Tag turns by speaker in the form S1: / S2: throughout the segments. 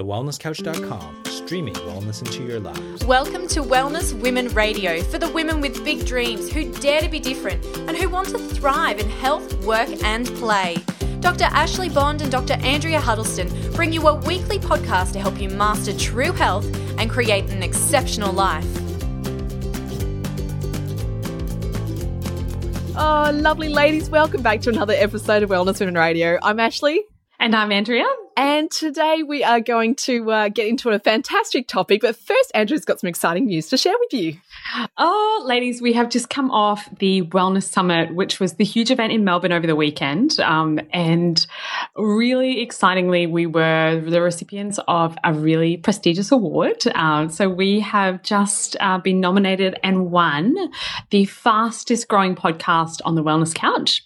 S1: TheWellnessCouch.com, streaming wellness into your lives.
S2: Welcome to Wellness Women Radio for the women with big dreams who dare to be different and who want to thrive in health, work, and play. Dr. Ashley Bond and Dr. Andrea Huddleston bring you a weekly podcast to help you master true health and create an exceptional life.
S3: Oh, lovely ladies, welcome back to another episode of Wellness Women Radio. I'm Ashley.
S4: And I'm Andrea.
S3: And today we are going to uh, get into a fantastic topic. But first, Andrea's got some exciting news to share with you.
S4: Oh, ladies, we have just come off the Wellness Summit, which was the huge event in Melbourne over the weekend. Um, and really excitingly, we were the recipients of a really prestigious award. Uh, so we have just uh, been nominated and won the fastest growing podcast on the Wellness Couch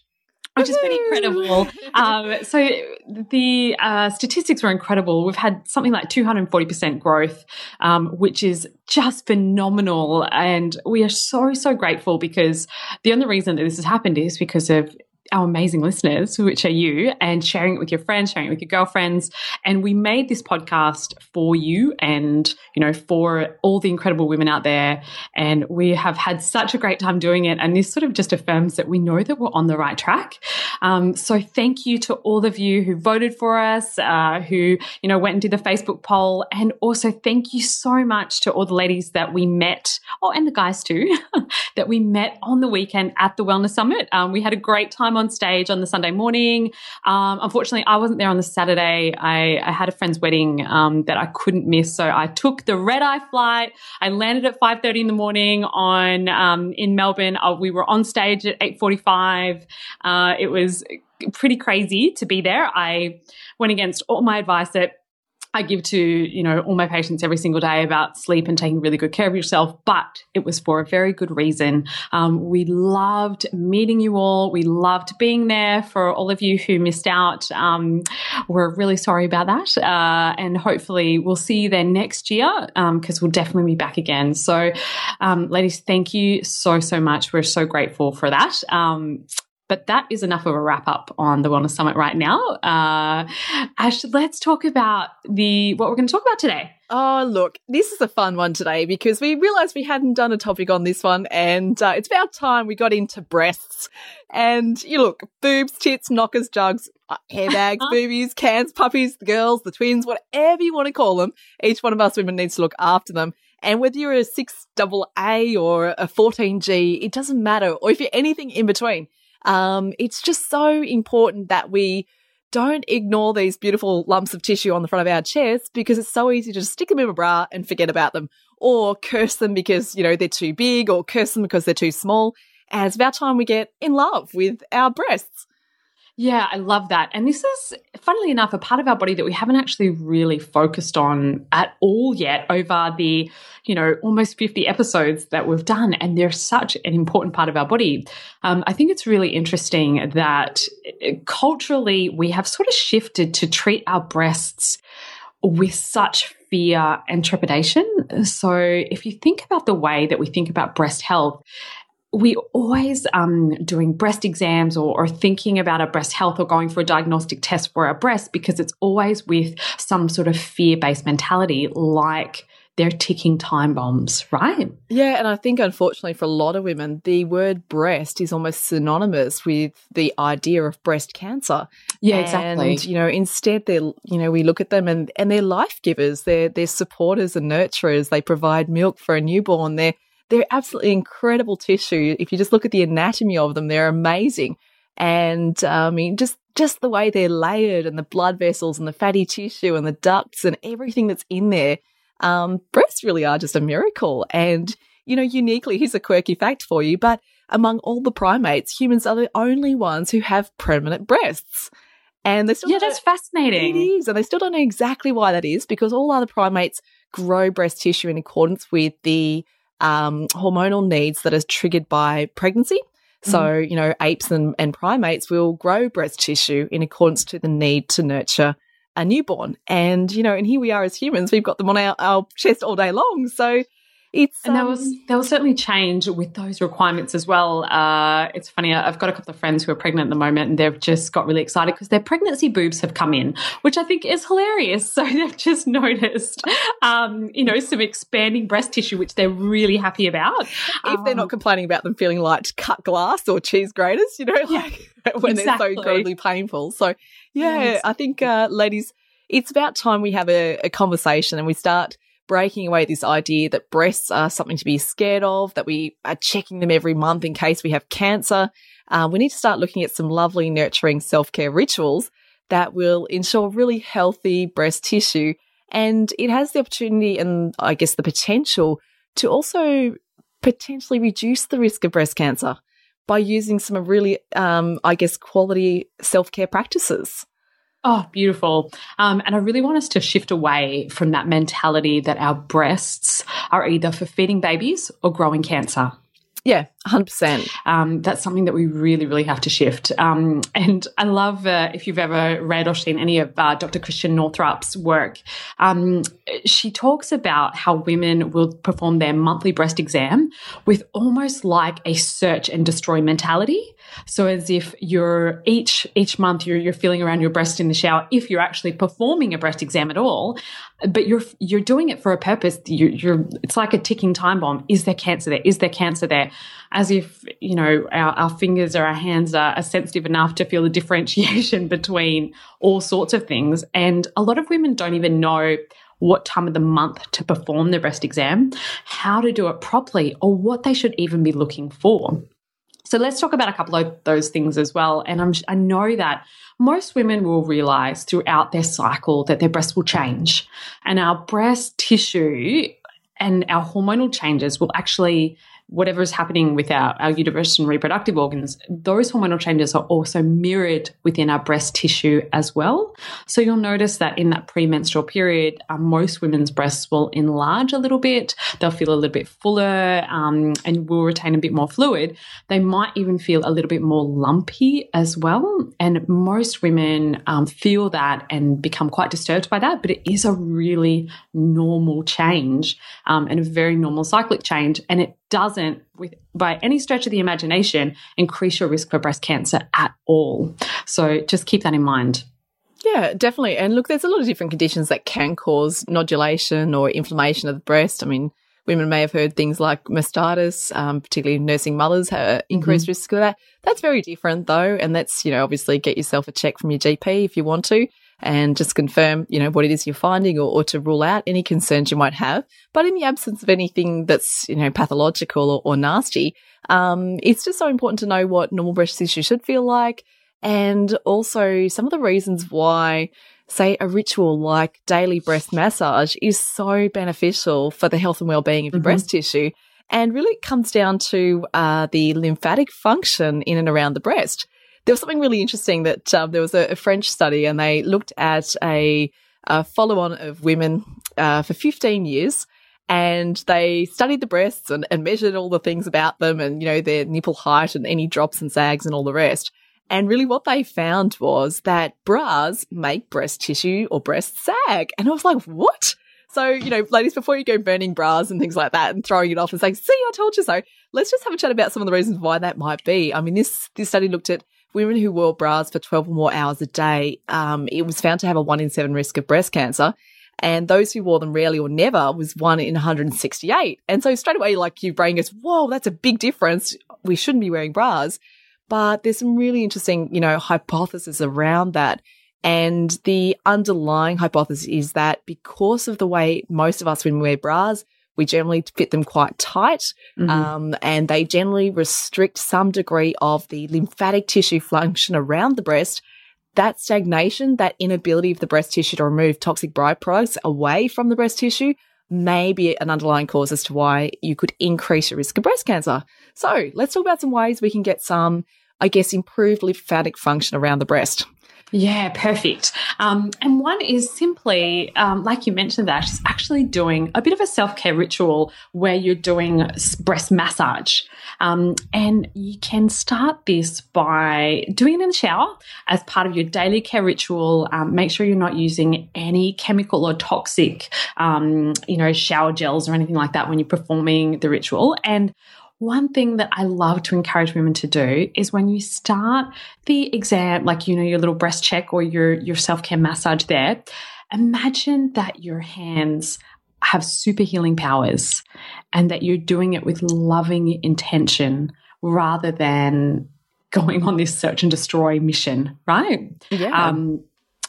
S4: which has been incredible. Um, so the uh, statistics were incredible. We've had something like 240% growth, um, which is just phenomenal. And we are so, so grateful because the only reason that this has happened is because of our amazing listeners, which are you, and sharing it with your friends, sharing it with your girlfriends. And we made this podcast for you and, you know, for all the incredible women out there. And we have had such a great time doing it. And this sort of just affirms that we know that we're on the right track. Um, so thank you to all of you who voted for us, uh, who, you know, went and did the Facebook poll. And also thank you so much to all the ladies that we met, oh, and the guys too, that we met on the weekend at the Wellness Summit. Um, we had a great time on stage on the Sunday morning. Um, unfortunately, I wasn't there on the Saturday. I, I had a friend's wedding um, that I couldn't miss, so I took the red eye flight. I landed at five thirty in the morning on um, in Melbourne. Uh, we were on stage at eight forty five. Uh, it was pretty crazy to be there. I went against all my advice that I give to, you know, all my patients every single day about sleep and taking really good care of yourself, but it was for a very good reason. Um, we loved meeting you all. We loved being there for all of you who missed out. Um, we're really sorry about that. Uh, and hopefully we'll see you there next year because um, we'll definitely be back again. So, um, ladies, thank you so, so much. We're so grateful for that. But that is enough of a wrap up on the Wellness Summit right now. Uh, Ash, let's talk about the what we're going to talk about today.
S3: Oh, look, this is a fun one today because we realized we hadn't done a topic on this one, and uh, it's about time we got into breasts. And you look, boobs, tits, knockers, jugs, uh, hairbags, boobies, cans, puppies, the girls, the twins, whatever you want to call them. Each one of us women needs to look after them. And whether you're a 6 double A or a 14G, it doesn't matter. Or if you're anything in between, um, it's just so important that we don't ignore these beautiful lumps of tissue on the front of our chest because it's so easy to just stick them in a bra and forget about them or curse them because, you know, they're too big or curse them because they're too small. And it's about time we get in love with our breasts.
S4: Yeah, I love that. And this is, funnily enough, a part of our body that we haven't actually really focused on at all yet over the, you know, almost 50 episodes that we've done. And they're such an important part of our body. Um, I think it's really interesting that uh, culturally we have sort of shifted to treat our breasts with such fear and trepidation. So if you think about the way that we think about breast health, we always um, doing breast exams or, or, thinking about our breast health or going for a diagnostic test for our breast because it's always with some sort of fear based mentality like they're ticking time bombs, right?
S3: Yeah, and I think unfortunately for a lot of women, the word breast is almost synonymous with the idea of breast cancer.
S4: Yeah, exactly.
S3: And, you know, instead they're you know, we look at them and, and they're life givers, they're they're supporters and nurturers, they provide milk for a newborn, they're they're absolutely incredible tissue. If you just look at the anatomy of them, they're amazing. And uh, I mean, just just the way they're layered and the blood vessels and the fatty tissue and the ducts and everything that's in there. Um, breasts really are just a miracle. And, you know, uniquely, here's a quirky fact for you, but among all the primates, humans are the only ones who have permanent breasts. And they still
S4: Yeah, that's fascinating.
S3: It is. And they still don't know exactly why that is because all other primates grow breast tissue in accordance with the um, hormonal needs that are triggered by pregnancy. So, mm-hmm. you know, apes and, and primates will grow breast tissue in accordance to the need to nurture a newborn. And, you know, and here we are as humans, we've got them on our, our chest all day long. So it's
S4: and there
S3: um,
S4: was there was certainly change with those requirements as well. Uh, it's funny. I've got a couple of friends who are pregnant at the moment, and they've just got really excited because their pregnancy boobs have come in, which I think is hilarious. So they've just noticed, um, you know, some expanding breast tissue, which they're really happy about.
S3: if they're not
S4: Um,
S3: complaining about them feeling like cut glass or cheese graters, you know, like when they're so
S4: exactly.
S3: incredibly painful. So, yeah,
S4: Yes.
S3: I think, uh, ladies, it's about time we have a, a conversation and we start breaking away this idea that breasts are something to be scared of, that we are checking them every month in case we have cancer. Uh, we need to start looking at some lovely, nurturing self care rituals that will ensure really healthy breast tissue. And it has the opportunity and I guess the potential to also potentially reduce the risk of breast cancer by using some really, um, I guess, quality self care practices.
S4: Oh, beautiful. Um, and I really want us to shift away from that mentality that our breasts are either for feeding babies or growing cancer.
S3: Yeah, 100%.
S4: Um, that's something that we really, really have to shift. Um, and I love uh, if you've ever read or seen any of uh, Dr. Christiane Northrup's work. Um, she talks about how women will perform their monthly breast exam with almost like a search and destroy mentality. So as if you're each each month you're you're feeling around your breast in the shower if you're actually performing a breast exam at all, but you're you're doing it for a purpose. You're, you're it's like a ticking time bomb. Is there cancer there? Is there cancer there? As if you know our, our fingers or our hands are, are sensitive enough to feel the differentiation between all sorts of things. And a lot of women don't even know what time of the month to perform the breast exam, how to do it properly, or what they should even be looking for. So let's talk about a couple of those things as well. And I'm, I know that most women will realize throughout their cycle that their breasts will change and our breast tissue and our hormonal changes will actually whatever is happening with our, our uterus and reproductive organs, those hormonal changes are also mirrored within our breast tissue as well. So you'll notice that in that premenstrual period, uh, most women's breasts will enlarge a little bit. They'll feel a little bit fuller um, and will retain a bit more fluid. They might even feel a little bit more lumpy as well. And most women um, feel that and become quite disturbed by that, but it is a really normal change um, and a very normal cyclic change. And it doesn't, with by any stretch of the imagination, increase your risk for breast cancer at all. So just keep that in mind.
S3: Yeah, definitely. And look, there's a lot of different conditions that can cause nodulation or inflammation of the breast. I mean, women may have heard things like mastitis, um, particularly nursing mothers have increased risk of that. That's very different though. And that's, you know, obviously get yourself a check from your GP if you want to and just confirm, you know, what it is you're finding or, or to rule out any concerns you might have. But in the absence of anything that's, you know, pathological or, or nasty, um, it's just so important to know what normal breast tissue should feel like and also some of the reasons why say a ritual like daily breast massage is so beneficial for the health and well-being of your
S4: Mhm.
S3: breast tissue and really it comes down to uh, the lymphatic function in and around the breast there was something really interesting that um, there was a, a french study and they looked at a, a follow-on of women uh, for 15 years and they studied the breasts and, and measured all the things about them and you know their nipple height and any drops and sags and all the rest and really what they found was that bras make breast tissue or breast sag. And I was like, what? So, you know, ladies, before you go burning bras and things like that and throwing it off and saying, see, I told you so, let's just have a chat about some of the reasons why that might be. I mean, this, this study looked at women who wore bras for 12 or more hours a day. Um, it was found to have a one in seven risk of breast cancer. And those who wore them rarely or never was one in 168. And so straight away, like your brain goes, whoa, that's a big difference. We shouldn't be wearing bras. But there's some really interesting, you know, hypotheses around that. And the underlying hypothesis is that because of the way most of us women wear bras, we generally fit them quite tight,
S4: Mhm.
S3: um, and they generally restrict some degree of the lymphatic tissue function around the breast. That stagnation, that inability of the breast tissue to remove toxic byproducts away from the breast tissue may be an underlying cause as to why you could increase your risk of breast cancer. So let's talk about some ways we can get some, I guess, improved lymphatic function around the breast.
S4: Yeah, perfect. Um, and one is simply, um, like you mentioned, that is actually doing a bit of a self care ritual where you're doing breast massage. Um, and you can start this by doing it in the shower as part of your daily care ritual. Um, make sure you're not using any chemical or toxic, um, you know, shower gels or anything like that when you're performing the ritual. And one thing that I love to encourage women to do is when you start the exam, like, you know, your little breast check or your, your self care massage there, imagine that your hands have super healing powers and that you're doing it with loving intention rather than going on this search and destroy mission, right?
S3: Yeah.
S4: Um,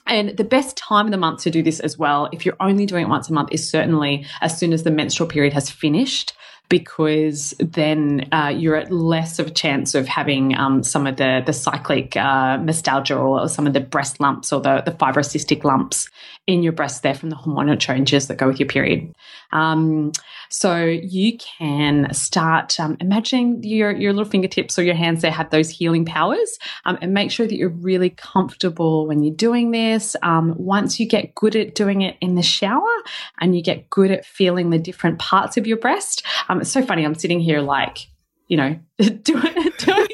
S4: and the best time of the month to do this as well, if you're only doing it once a month, is certainly as soon as the menstrual period has finished because then uh, you're at less of a chance of having um, some of the the cyclic uh, mastalgia or some of the breast lumps or the, the fibrocystic lumps in your breast there from the hormonal changes that go with your period. Um, so you can start um, imagining your, your little fingertips or your hands there have those healing powers um, and make sure that you're really comfortable when you're doing this. Um, once you get good at doing it in the shower and you get good at feeling the different parts of your breast, um, it's so funny. I'm sitting here like, you know, doing, doing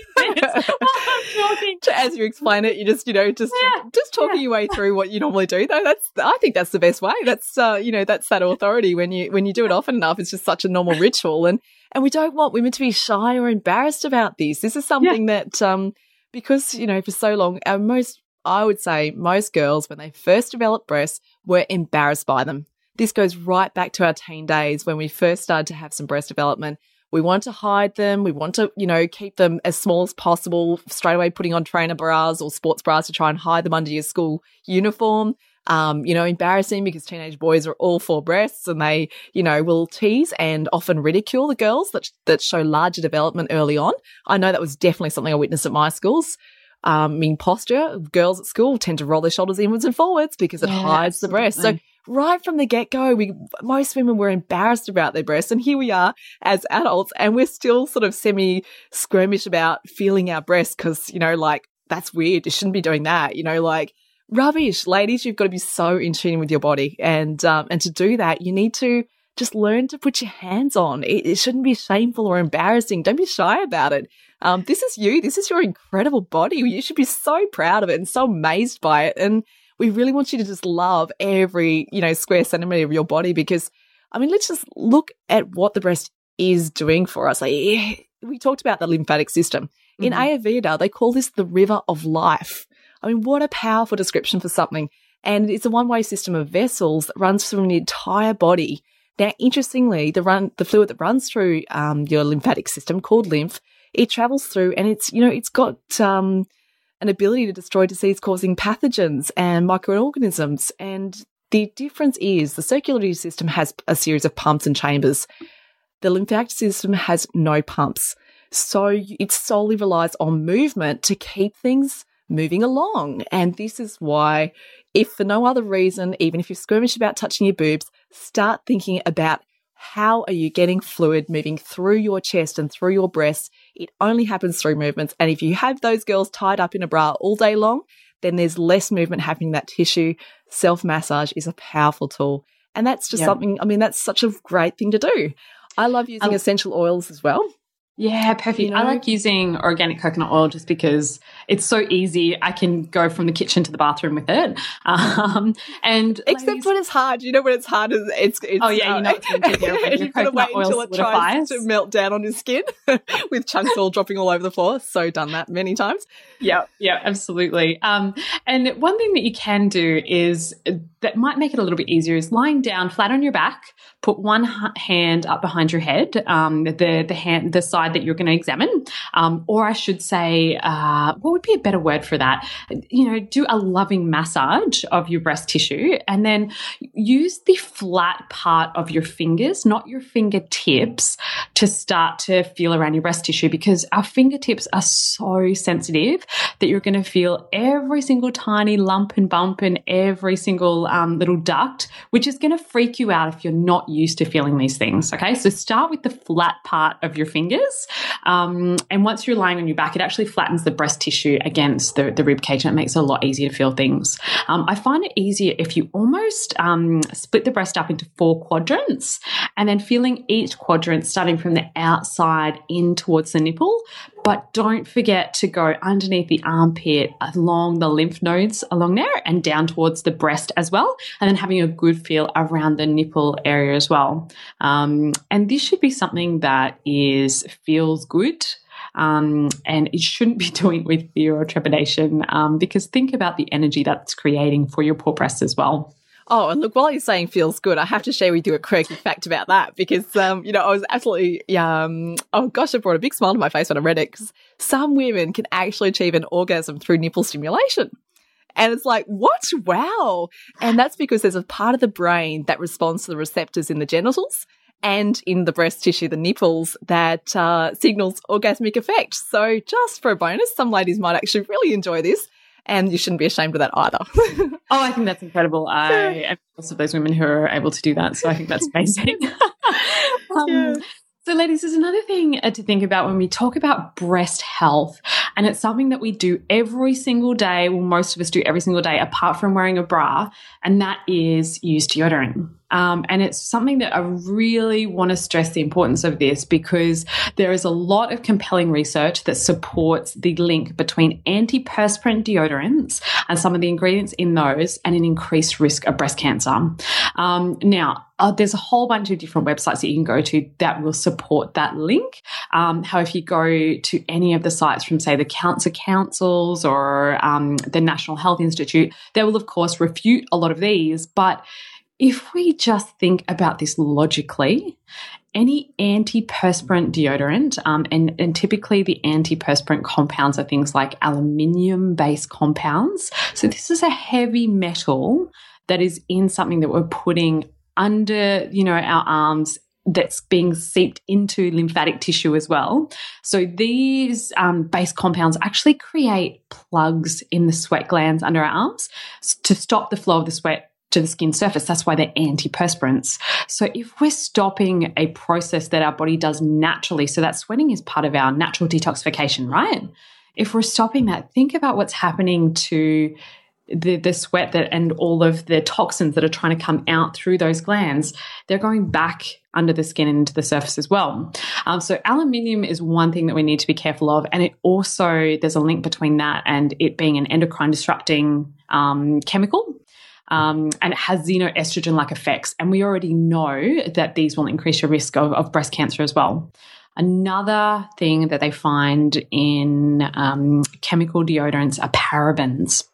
S4: talking.
S3: As you explain it, you just, you know, just yeah. just talking yeah. your way through what you normally do. Though that's, I think that's the best way. That's, uh, you know, that's that authority when you when you do it often enough. It's just such a normal ritual, and and we don't want women to be shy or embarrassed about this. This is something yeah. that, um, because you know, for so long, our most, I would say, most girls when they first develop breasts were embarrassed by them. This goes right back to our teen days when we first started to have some breast development we want to hide them. We want to, you know, keep them as small as possible, straight away putting on trainer bras or sports bras to try and hide them under your school uniform. Um, you know, embarrassing because teenage boys are all for breasts and they, you know, will tease and often ridicule the girls that, that show larger development early on. I know that was definitely something I witnessed at my schools. Um, mean, posture, girls at school tend to roll their shoulders inwards and forwards because it yeah, hides absolutely. the breast. So right from the get go, we, most women were embarrassed about their breasts. And here we are as adults and we're still sort of semi squirmish about feeling our breasts because, you know, like that's weird. You shouldn't be doing that. You know, like rubbish. Ladies, you've got to be so in tune with your body. And, um, and to do that, you need to just learn to put your hands on. It, it shouldn't be shameful or embarrassing. Don't be shy about it. Um, this is you. This is your incredible body. You should be so proud of it and so amazed by it. And we really want you to just love every, you know, square centimeter of your body because, I mean, let's just look at what the breast is doing for us. Like, we talked about the lymphatic system. In mm-hmm. Ayurveda, they call this the river of life. I mean, what a powerful description for something. And it's a one way system of vessels that runs through the entire body. Now, interestingly, the run, the fluid that runs through um, your lymphatic system called lymph, it travels through and it's, you know, it's got, um, an ability to destroy disease causing pathogens and microorganisms. And the difference is the circulatory system has a series of pumps and chambers. The lymphatic system has no pumps. So it solely relies on movement to keep things moving along. And this is why, if for no other reason, even if you're skirmish about touching your boobs, start thinking about how are you getting fluid moving through your chest and through your breasts? It only happens through movements. And if you have those girls tied up in a bra all day long, then there's less movement happening in that tissue. Self massage is a powerful tool. And that's just something, I mean, that's such a great thing to do. I love using um, essential oils as well.
S4: Yeah, perfect. You know? I like using organic coconut oil just because it's so easy. I can go from the kitchen to the bathroom with it. Um, and
S3: except ladies, when it's hard, you know, when it's hard, it's, it's
S4: oh yeah, you know, it's
S3: you've got to wait until it tries to melt down on your skin with chunks all dropping all over the floor. So done that many times.
S4: Yeah, yeah, absolutely. Um, and one thing that you can do is that might make it a little bit easier is lying down flat on your back. Put one hand up behind your head, um, the the hand the side that you're going to examine, um, or I should say, uh, what would be a better word for that? You know, do a loving massage of your breast tissue, and then use the flat part of your fingers, not your fingertips, to start to feel around your breast tissue because our fingertips are so sensitive that you're going to feel every single tiny lump and bump and every single um, little duct, which is going to freak you out if you're not used to feeling these things. Okay, so start with the flat part of your fingers, um, and once you're lying on your back, it actually flattens the breast tissue against the, the rib cage, and it makes it a lot easier to feel things. Um, I find it easier if you almost um, split the breast up into four quadrants, and then feeling each quadrant starting from the outside in towards the nipple, but don't forget to go underneath the armpit, along the lymph nodes along there, and down towards the breast as well. And then having a good feel around the nipple area as well. Um, and this should be something that is feels good. Um, and it shouldn't be doing with fear or trepidation um, because think about the energy that's creating for your poor breast as well.
S3: Oh, and look, while you're saying feels good, I have to share with you a crazy fact about that because, um, you know, I was absolutely, um, oh gosh, it brought a big smile to my face when I read it because some women can actually achieve an orgasm through nipple stimulation. And it's like, what? Wow. And that's because there's a part of the brain that responds to the receptors in the genitals and in the breast tissue, the nipples, that uh, signals orgasmic effect. So, just for a bonus, some ladies might actually really enjoy this and you shouldn't be ashamed of that either.
S4: oh, I think that's incredible. I am of those women who are able to do that, so I think that's amazing. um, yeah. So, ladies, there's another thing uh, to think about when we talk about breast health, and it's something that we do every single day. Well, most of us do every single day, apart from wearing a bra, and that is use deodorant. Um, and it's something that I really want to stress the importance of this because there is a lot of compelling research that supports the link between antiperspirant deodorants and some of the ingredients in those and an increased risk of breast cancer. Um, now, uh, there's a whole bunch of different websites that you can go to that will support that link. Um, how if you go to any of the sites from, say, the Cancer Councils or um, the National Health Institute, they will, of course, refute a lot of these. But if we just think about this logically, any antiperspirant deodorant, um, and, and typically the antiperspirant compounds are things like aluminium based compounds. So this is a heavy metal that is in something that we're putting under, you know, our arms that's being seeped into lymphatic tissue as well. So these um, base compounds actually create plugs in the sweat glands under our arms to stop the flow of the sweat to the skin surface. That's why they're antiperspirants. So if we're stopping a process that our body does naturally, so that sweating is part of our natural detoxification, right? If we're stopping that, think about what's happening to the, the sweat that and all of the toxins that are trying to come out through those glands, they're going back under the skin and into the surface as well. Um, so aluminium is one thing that we need to be careful of, and it also there's a link between that and it being an endocrine disrupting um, chemical um, and it has xenoestrogen like effects. And we already know that these will increase your risk of, of breast cancer as well. Another thing that they find in um, chemical deodorants are parabens.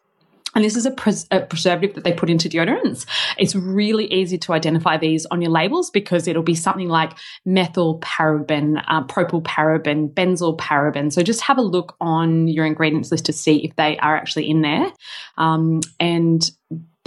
S4: And this is a, pres a, preservative that they put into deodorants. It's really easy to identify these on your labels because it'll be something like methyl paraben, uh, propyl paraben, benzyl paraben. So just have a look on your ingredients list to see if they are actually in there. Um, and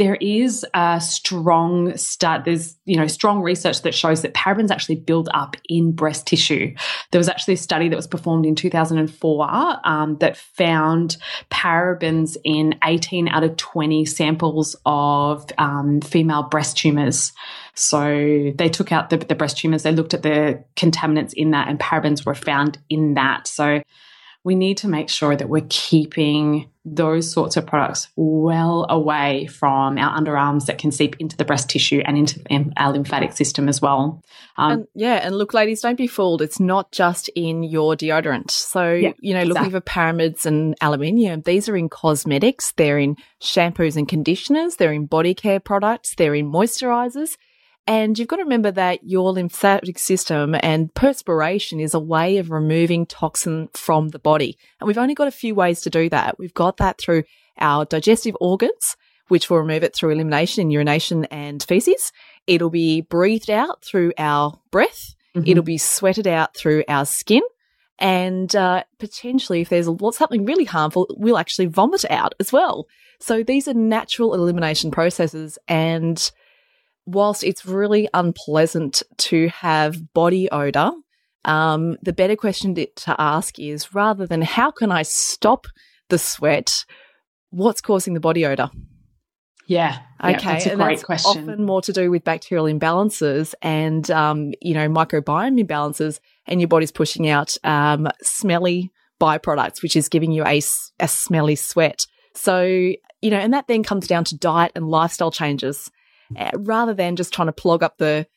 S4: there is a strong start there's you know strong research that shows that parabens actually build up in breast tissue. There was actually a study that was performed in 2004 um, that found parabens in 18 out of 20 samples of um, female breast tumors. So they took out the, the breast tumors they looked at the contaminants in that and parabens were found in that. So we need to make sure that we're keeping those sorts of products well away from our underarms that can seep into the breast tissue and into our lymphatic system as well.
S3: Um, and, yeah, and look, ladies, don't be fooled. It's not just in your deodorant. So, yeah, you know, looking exactly. for parabens and aluminium, these are in cosmetics, they're in shampoos and conditioners, they're in body care products, they're in moisturizers. And you've got to remember that your lymphatic system and perspiration is a way of removing toxin from the body. And we've only got a few ways to do that. We've got that through our digestive organs, which will remove it through elimination in urination and feces. It'll be breathed out through our breath. Mm-hmm. It'll be sweated out through our skin. And uh, potentially, if there's something really harmful, we'll actually vomit out as well. So these are natural elimination processes. And whilst it's really unpleasant to have body odor, um, the better question to, ask is rather than how can I stop the sweat, what's causing the body odor?
S4: Yeah.
S3: Okay,
S4: yeah, that's a great
S3: that's
S4: question.
S3: often more to do with bacterial imbalances and um, you know microbiome imbalances, and your body's pushing out um, smelly byproducts, which is giving you a smelly sweat. So you know, and that then comes down to diet and lifestyle changes, rather than just trying to plug up the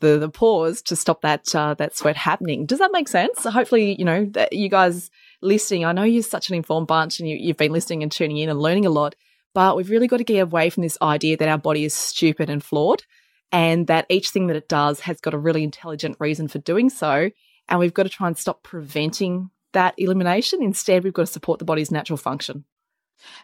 S3: the, the pores to stop that uh, that sweat happening. Does that make sense? Hopefully, you know, you guys listening. I know you're such an informed bunch, and you, you've been listening and tuning in and learning a lot. But we've really got to get away from this idea that our body is stupid and flawed and that each thing that it does has got a really intelligent reason for doing so. And we've got to try and stop preventing that elimination. Instead, we've got to support the body's natural function.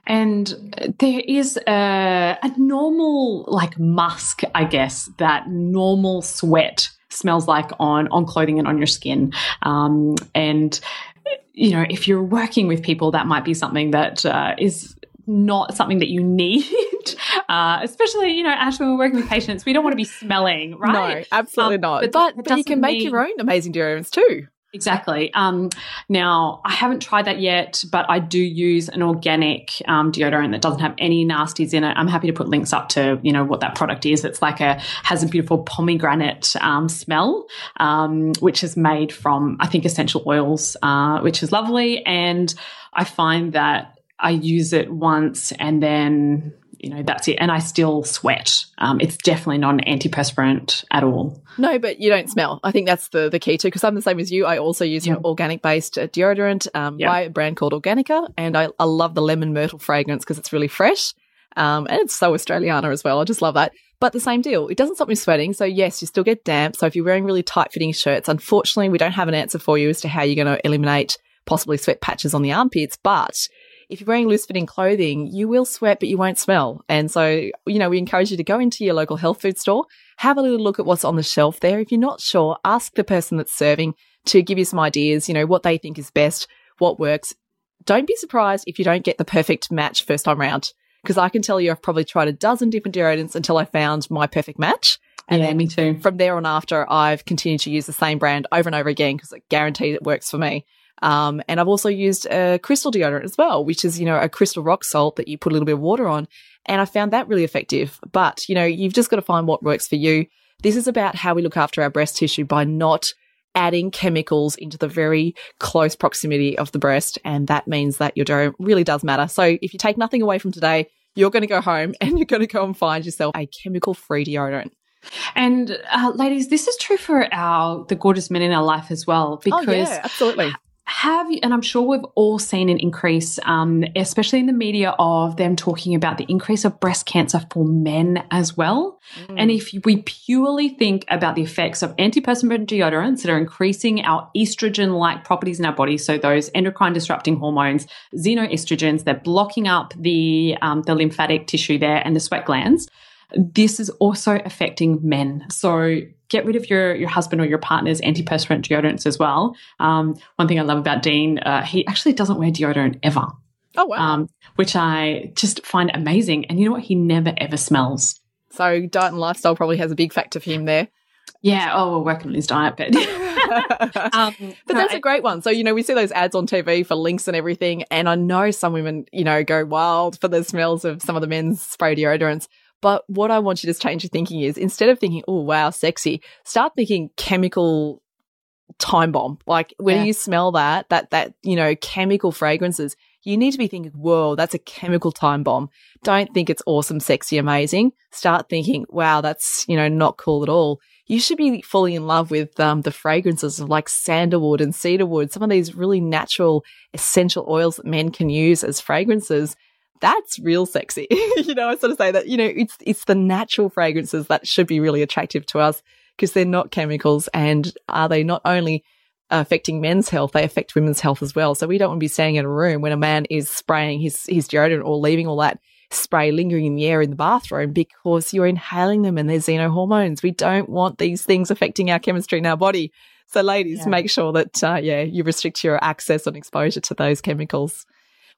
S4: And there is a, a normal, like musk, I guess, that normal sweat smells like on on clothing and on your skin. Um, and you know, if you're working with people, that might be something that uh, is not something that you need. Uh, especially, you know, Ash, when we're working with patients, we don't want to be smelling, right?
S3: No, absolutely
S4: Um,
S3: not.
S4: but
S3: But, but, you can make
S4: mean-
S3: your own amazing deodorants too.
S4: Exactly. Um, now, I haven't tried that yet, but I do use an organic um, deodorant that doesn't have any nasties in it. I'm happy to put links up to you know what that product is. It's like a has a beautiful pomegranate um, smell, um, which is made from I think essential oils, uh, which is lovely. And I find that I use it once and then you know that's it, and I still sweat. Um, it's definitely not an antiperspirant at all.
S3: No, but you don't smell. I think that's the, the key too, because I'm the same as you. I also use
S4: Yeah.
S3: an organic based uh, deodorant um,
S4: Yeah.
S3: by a brand called Organica, and I, I love the lemon myrtle fragrance because it's really fresh. Um, and it's so Australiana as well. I just love that. But the same deal. It doesn't stop me sweating. So yes, you still get damp. So if you're wearing really tight fitting shirts, unfortunately, we don't have an answer for you as to how you're going to eliminate possibly sweat patches on the armpits. But if you're wearing loose fitting clothing, you will sweat, but you won't smell. And so, you know, we encourage you to go into your local health food store, have a little look at what's on the shelf there. If you're not sure, ask the person that's serving to give you some ideas, you know, what they think is best, what works. Don't be surprised if you don't get the perfect match first time round. Because I can tell you, I've probably tried a dozen different deodorants until I found my perfect match. And
S4: yeah,
S3: then
S4: me too.
S3: from there on after, I've continued to use the same brand over and over again because I guarantee it works for me. Um, and I've also used a crystal deodorant as well, which is, you know, a crystal rock salt that you put a little bit of water on. And I found that really effective. But, you know, you've just got to find what works for you. This is about how we look after our breast tissue by not adding chemicals into the very close proximity of the breast. And that means that your deodorant really does matter. So if you take nothing away from today, you're going to go home and you're going to go and find yourself a chemical free deodorant.
S4: And uh, ladies, this is true for our the gorgeous men in our life as well. Because
S3: oh, yeah, absolutely.
S4: Have you, and I'm sure we've all seen an increase, um, especially in the media, of them talking about the increase of breast cancer for men as well. And if we purely think about the effects of antiperspirant deodorants that are increasing our estrogen like properties in our body, so those endocrine disrupting hormones, xenoestrogens, they're blocking up the, um, the lymphatic tissue there and the sweat glands. This is also affecting men. So get rid of your, your husband or your partner's antiperspirant deodorants as well. Um, one thing I love about Dean, uh, he actually doesn't wear deodorant ever,
S3: Oh, wow.
S4: um, which I just find amazing. And you know what? He never ever smells.
S3: So diet and lifestyle probably has a big factor for him there.
S4: Yeah. Oh, we're working on his diet, but.
S3: but
S4: um,
S3: that's a great one. So, you know, we see those ads on TV for Lynx and everything. And I know some women, you know, go wild for the smells of some of the men's spray deodorants. But what I want you to change your thinking is instead of thinking, oh, wow, sexy, start thinking chemical time bomb. Like when
S4: Yeah.
S3: you smell that, that, that, you know, chemical fragrances, you need to be thinking, whoa, that's a chemical time bomb. Don't think it's awesome, sexy, amazing. Start thinking, wow, that's, you know, not cool at all. You should be fully in love with um, the fragrances of like sandalwood and cedarwood, some of these really natural essential oils that men can use as fragrances. That's real sexy. you know, I sort of say that, you know, it's, it's the natural fragrances that should be really attractive to us because they're not chemicals and are they not only affecting men's health, they affect women's health as well. So we don't want to be standing in a room when a man is spraying his, his deodorant or leaving all that spray lingering in the air in the bathroom because you're inhaling them and they're xenohormones. We don't want these things affecting our chemistry in our body. So ladies,
S4: Yeah.
S3: make sure that, uh, yeah, you restrict your access and exposure to those chemicals.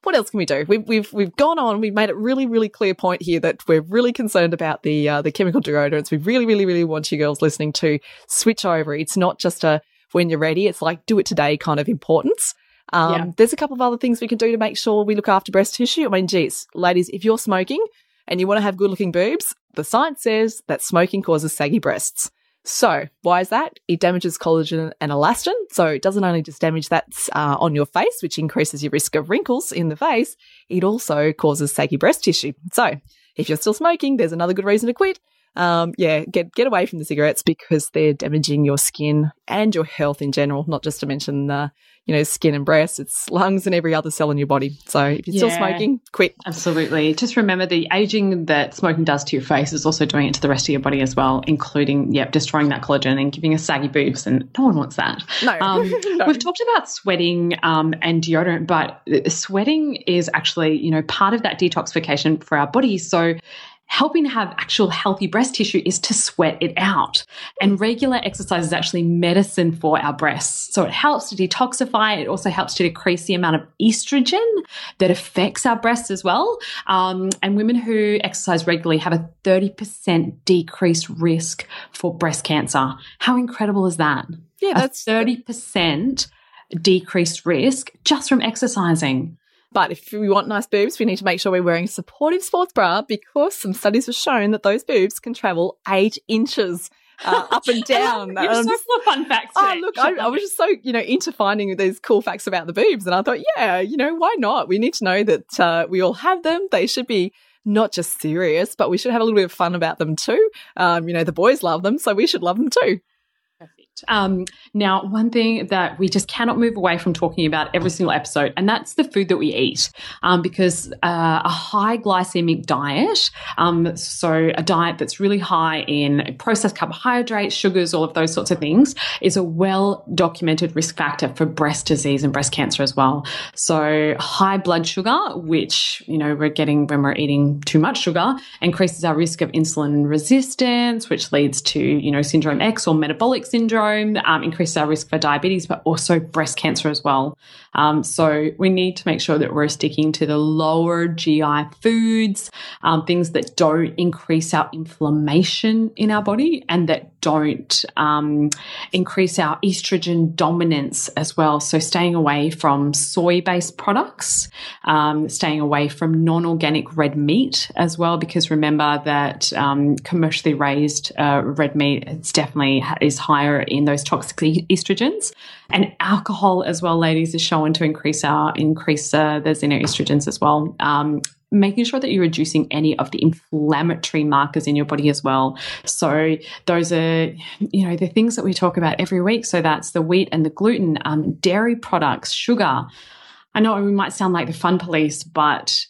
S3: What else can we do? We've, we've, we've gone on. We've made it really, really clear point here that we're really concerned about the, uh, the chemical deodorants. We really, really, really want you girls listening to switch over. It's not just a, when you're ready, it's like do it today kind of importance. Um,
S4: Yeah.
S3: There's a couple of other things we can do to make sure we look after breast tissue. I mean, geez, ladies, if you're smoking, and you want to have good looking boobs, the science says that smoking causes saggy breasts. So, why is that? It damages collagen and elastin. So, it doesn't only just damage that uh, on your face, which increases your risk of wrinkles in the face, it also causes saggy breast tissue. So, if you're still smoking, there's another good reason to quit um, yeah, get get away from the cigarettes because they're damaging your skin and your health in general. Not just to mention the you know skin and breasts, it's lungs and every other cell in your body. So if you're yeah, still smoking, quit.
S4: Absolutely. Just remember the aging that smoking does to your face is also doing it to the rest of your body as well, including yep, destroying that collagen and giving us saggy boobs, and no one wants that.
S3: No. Um,
S4: no. We've talked about sweating um, and deodorant, but sweating is actually you know part of that detoxification for our body. So helping to have actual healthy breast tissue is to sweat it out. And regular exercise is actually medicine for our breasts. So it helps to detoxify. It also helps to decrease the amount of estrogen that affects our breasts as well. Um, and women who exercise regularly have a 30% decreased risk for breast cancer. How incredible is that?
S3: Yeah, that's
S4: a 30% decreased risk just from exercising.
S3: But if we want nice boobs, we need to make sure we're wearing a supportive sports bra because some studies have shown that those boobs can travel eight inches. Uh, up and down.
S4: You're um, so full of fun facts.
S3: Oh, look, I, I, was just so, you know, into finding these cool facts about the boobs. And I thought, yeah, you know, why not? We need to know that uh, we all have them. They should be not just serious, but we should have a little bit of fun about them too. Um, you know, the boys love them, so we should love them too.
S4: Um, now, one thing that we just cannot move away from talking about every single episode, and that's the food that we eat, um, because uh, a high glycemic diet, um, so a diet that's really high in processed carbohydrates, sugars, all of those sorts of things, is a well documented risk factor for breast disease and breast cancer as well. So, high blood sugar, which you know we're getting when we're eating too much sugar, increases our risk of insulin resistance, which leads to you know syndrome X or metabolic syndrome syndrome um, increases our risk for diabetes, but also breast cancer as well. Um, so we need to make sure that we're sticking to the lower GI foods, um, things that don't increase our inflammation in our body and that don't um, increase our estrogen dominance as well. So staying away from soy based products, um, staying away from non organic red meat as well, because remember that um, commercially raised uh, red meat it's definitely is higher in those toxic estrogens. And alcohol as well, ladies, is shown to increase our increase uh, the xenoestrogens as well. Making sure that you're reducing any of the inflammatory markers in your body as well. So those are, you know, the things that we talk about every week. So that's the wheat and the gluten, um, dairy products, sugar. I know we might sound like the fun police, but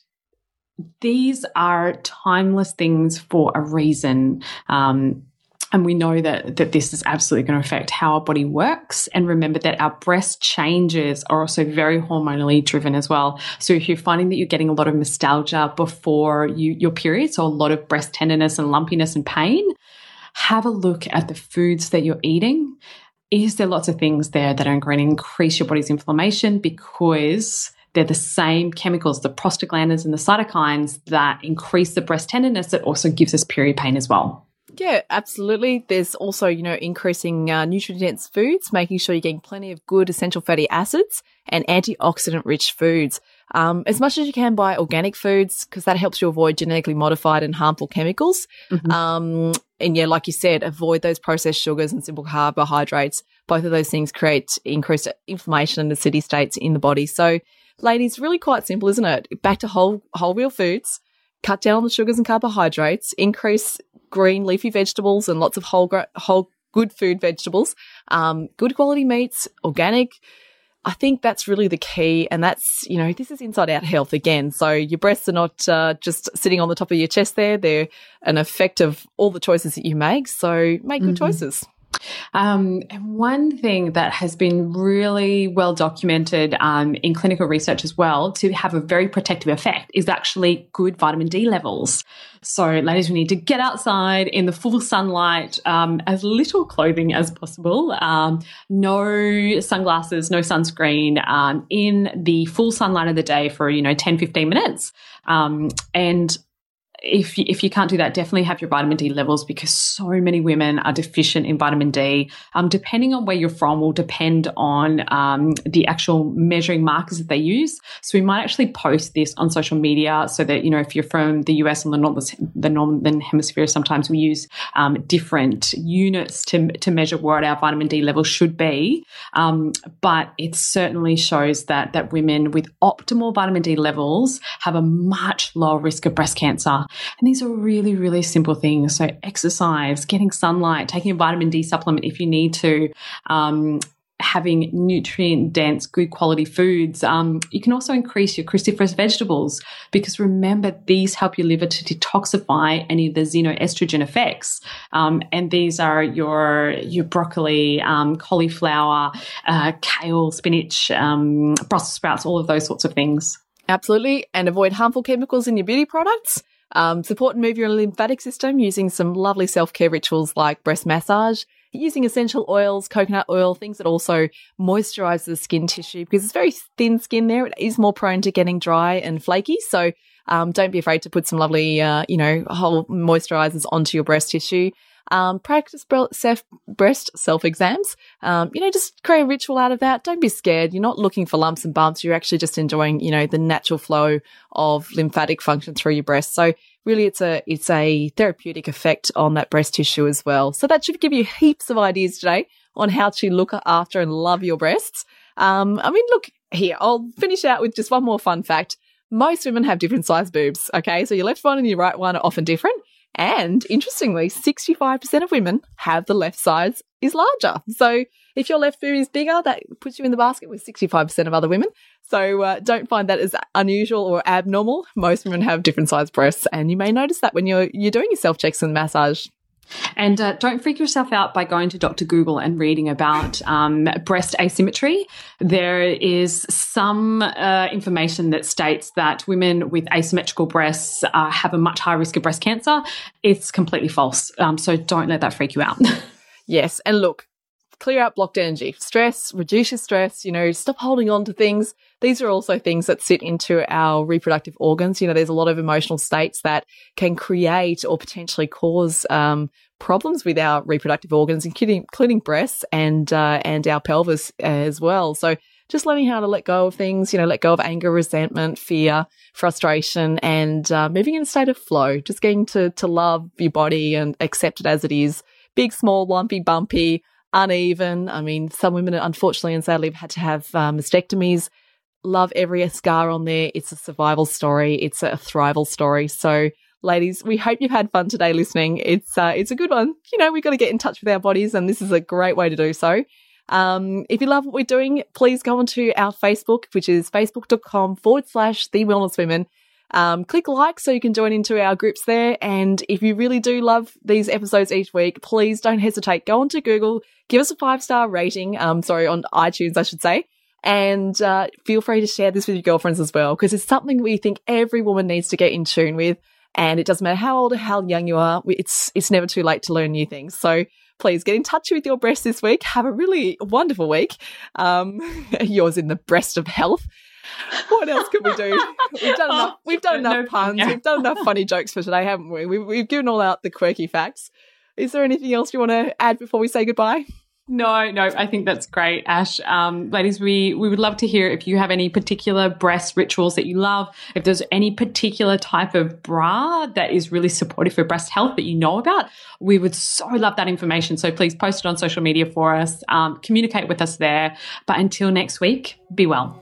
S4: these are timeless things for a reason. Um, and we know that, that this is absolutely going to affect how our body works. And remember that our breast changes are also very hormonally driven as well. So if you're finding that you're getting a lot of mastalgia before you, your period, so a lot of breast tenderness and lumpiness and pain, have a look at the foods that you're eating. Is there lots of things there that are going to increase your body's inflammation because they're the same chemicals, the prostaglandins and the cytokines that increase the breast tenderness that also gives us period pain as well.
S3: Yeah, absolutely. There's also, you know, increasing uh, nutrient dense foods, making sure you're getting plenty of good essential fatty acids and antioxidant rich foods. Um, as much as you can buy organic foods because that helps you avoid genetically modified and harmful chemicals. Mm-hmm. Um, and yeah, like you said, avoid those processed sugars and simple carbohydrates. Both of those things create increased inflammation and city states in the body. So, ladies, really quite simple, isn't it? Back to whole whole real foods. Cut down on the sugars and carbohydrates. Increase green leafy vegetables and lots of whole, whole good food vegetables, um, good quality meats, organic. I think that's really the key. And that's, you know, this is inside out health again. So your breasts are not uh, just sitting on the top of your chest there. They're an effect of all the choices that you make. So make good mm-hmm. choices.
S4: Um, and one thing that has been really well documented um, in clinical research as well to have a very protective effect is actually good vitamin D levels. So, ladies, we need to get outside in the full sunlight, um, as little clothing as possible, um, no sunglasses, no sunscreen, um, in the full sunlight of the day for, you know, 10, 15 minutes. Um, and if you, if you can't do that, definitely have your vitamin D levels because so many women are deficient in vitamin D. Um, depending on where you're from, will depend on um, the actual measuring markers that they use. So we might actually post this on social media so that you know if you're from the US and the northern the northern hemisphere, sometimes we use um, different units to to measure what our vitamin D level should be. Um, but it certainly shows that that women with optimal vitamin D levels have a much lower risk of breast cancer. And these are really, really simple things. So exercise, getting sunlight, taking a vitamin D supplement if you need to, um, having nutrient dense, good quality foods. Um, you can also increase your cruciferous vegetables because remember, these help your liver to detoxify any of the xenoestrogen effects. Um, and these are your, your broccoli, um, cauliflower, uh, kale, spinach, um, Brussels sprouts, all of those sorts of things.
S3: Absolutely. And avoid harmful chemicals in your beauty products. Um, support and move your lymphatic system using some lovely self care rituals like breast massage, using essential oils, coconut oil, things that also moisturize the skin tissue because it's very thin skin there. It is more prone to getting dry and flaky. So um, don't be afraid to put some lovely, uh, you know, whole moisturizers onto your breast tissue. Um, practice breast self exams. Um, you know, just create a ritual out of that. Don't be scared. You're not looking for lumps and bumps. You're actually just enjoying, you know, the natural flow of lymphatic function through your breast. So really it's a it's a therapeutic effect on that breast tissue as well. So that should give you heaps of ideas today on how to look after and love your breasts. Um, I mean, look here, I'll finish out with just one more fun fact. Most women have different size boobs. Okay, so your left one and your right one are often different. And interestingly, 65% of women have the left side is larger. So if your left boob is bigger, that puts you in the basket with 65% of other women. So uh, don't find that as unusual or abnormal. Most women have different sized breasts, and you may notice that when you're you're doing your self checks and massage.
S4: And uh, don't freak yourself out by going to Dr. Google and reading about um, breast asymmetry. There is some uh, information that states that women with asymmetrical breasts uh, have a much higher risk of breast cancer. It's completely false. Um, so don't let that freak you out.
S3: yes. And look, clear out blocked energy. Stress, reduce your stress, you know, stop holding on to things. These are also things that sit into our reproductive organs. You know, there's a lot of emotional states that can create or potentially cause um, problems with our reproductive organs, including, including breasts and uh, and our pelvis as well. So just learning how to let go of things, you know, let go of anger, resentment, fear, frustration, and uh, moving in a state of flow. Just getting to to love your body and accept it as it is. Big, small, lumpy, bumpy, uneven. I mean, some women, unfortunately and sadly, have had to have uh, mastectomies. Love every scar on there. It's a survival story. It's a thrival story. So, ladies, we hope you've had fun today listening. It's uh, it's a good one. You know, we've got to get in touch with our bodies, and this is a great way to do so. Um, if you love what we're doing, please go onto our Facebook, which is facebook.com forward slash the wellness women. Um, click like so you can join into our groups there. And if you really do love these episodes each week, please don't hesitate. Go onto Google, give us a five star rating. Um, sorry, on iTunes, I should say. And uh, feel free to share this with your girlfriends as well, because it's something we think every woman needs to get in tune with. And it doesn't matter how old or how young you are, it's it's never too late to learn new things. So please get in touch with your breast this week. Have a really wonderful week. Um, yours in the breast of health what else can we do? We've done enough. We've done enough puns. We've done enough funny jokes for today, haven't we? We've, we've given all out the quirky facts. Is there anything else you want to add before we say goodbye?
S4: No, no, I think that's great, Ash. Um, ladies, we, we would love to hear if you have any particular breast rituals that you love, if there's any particular type of bra that is really supportive for breast health that you know about. We would so love that information. So please post it on social media for us, um, communicate with us there. But until next week, be well.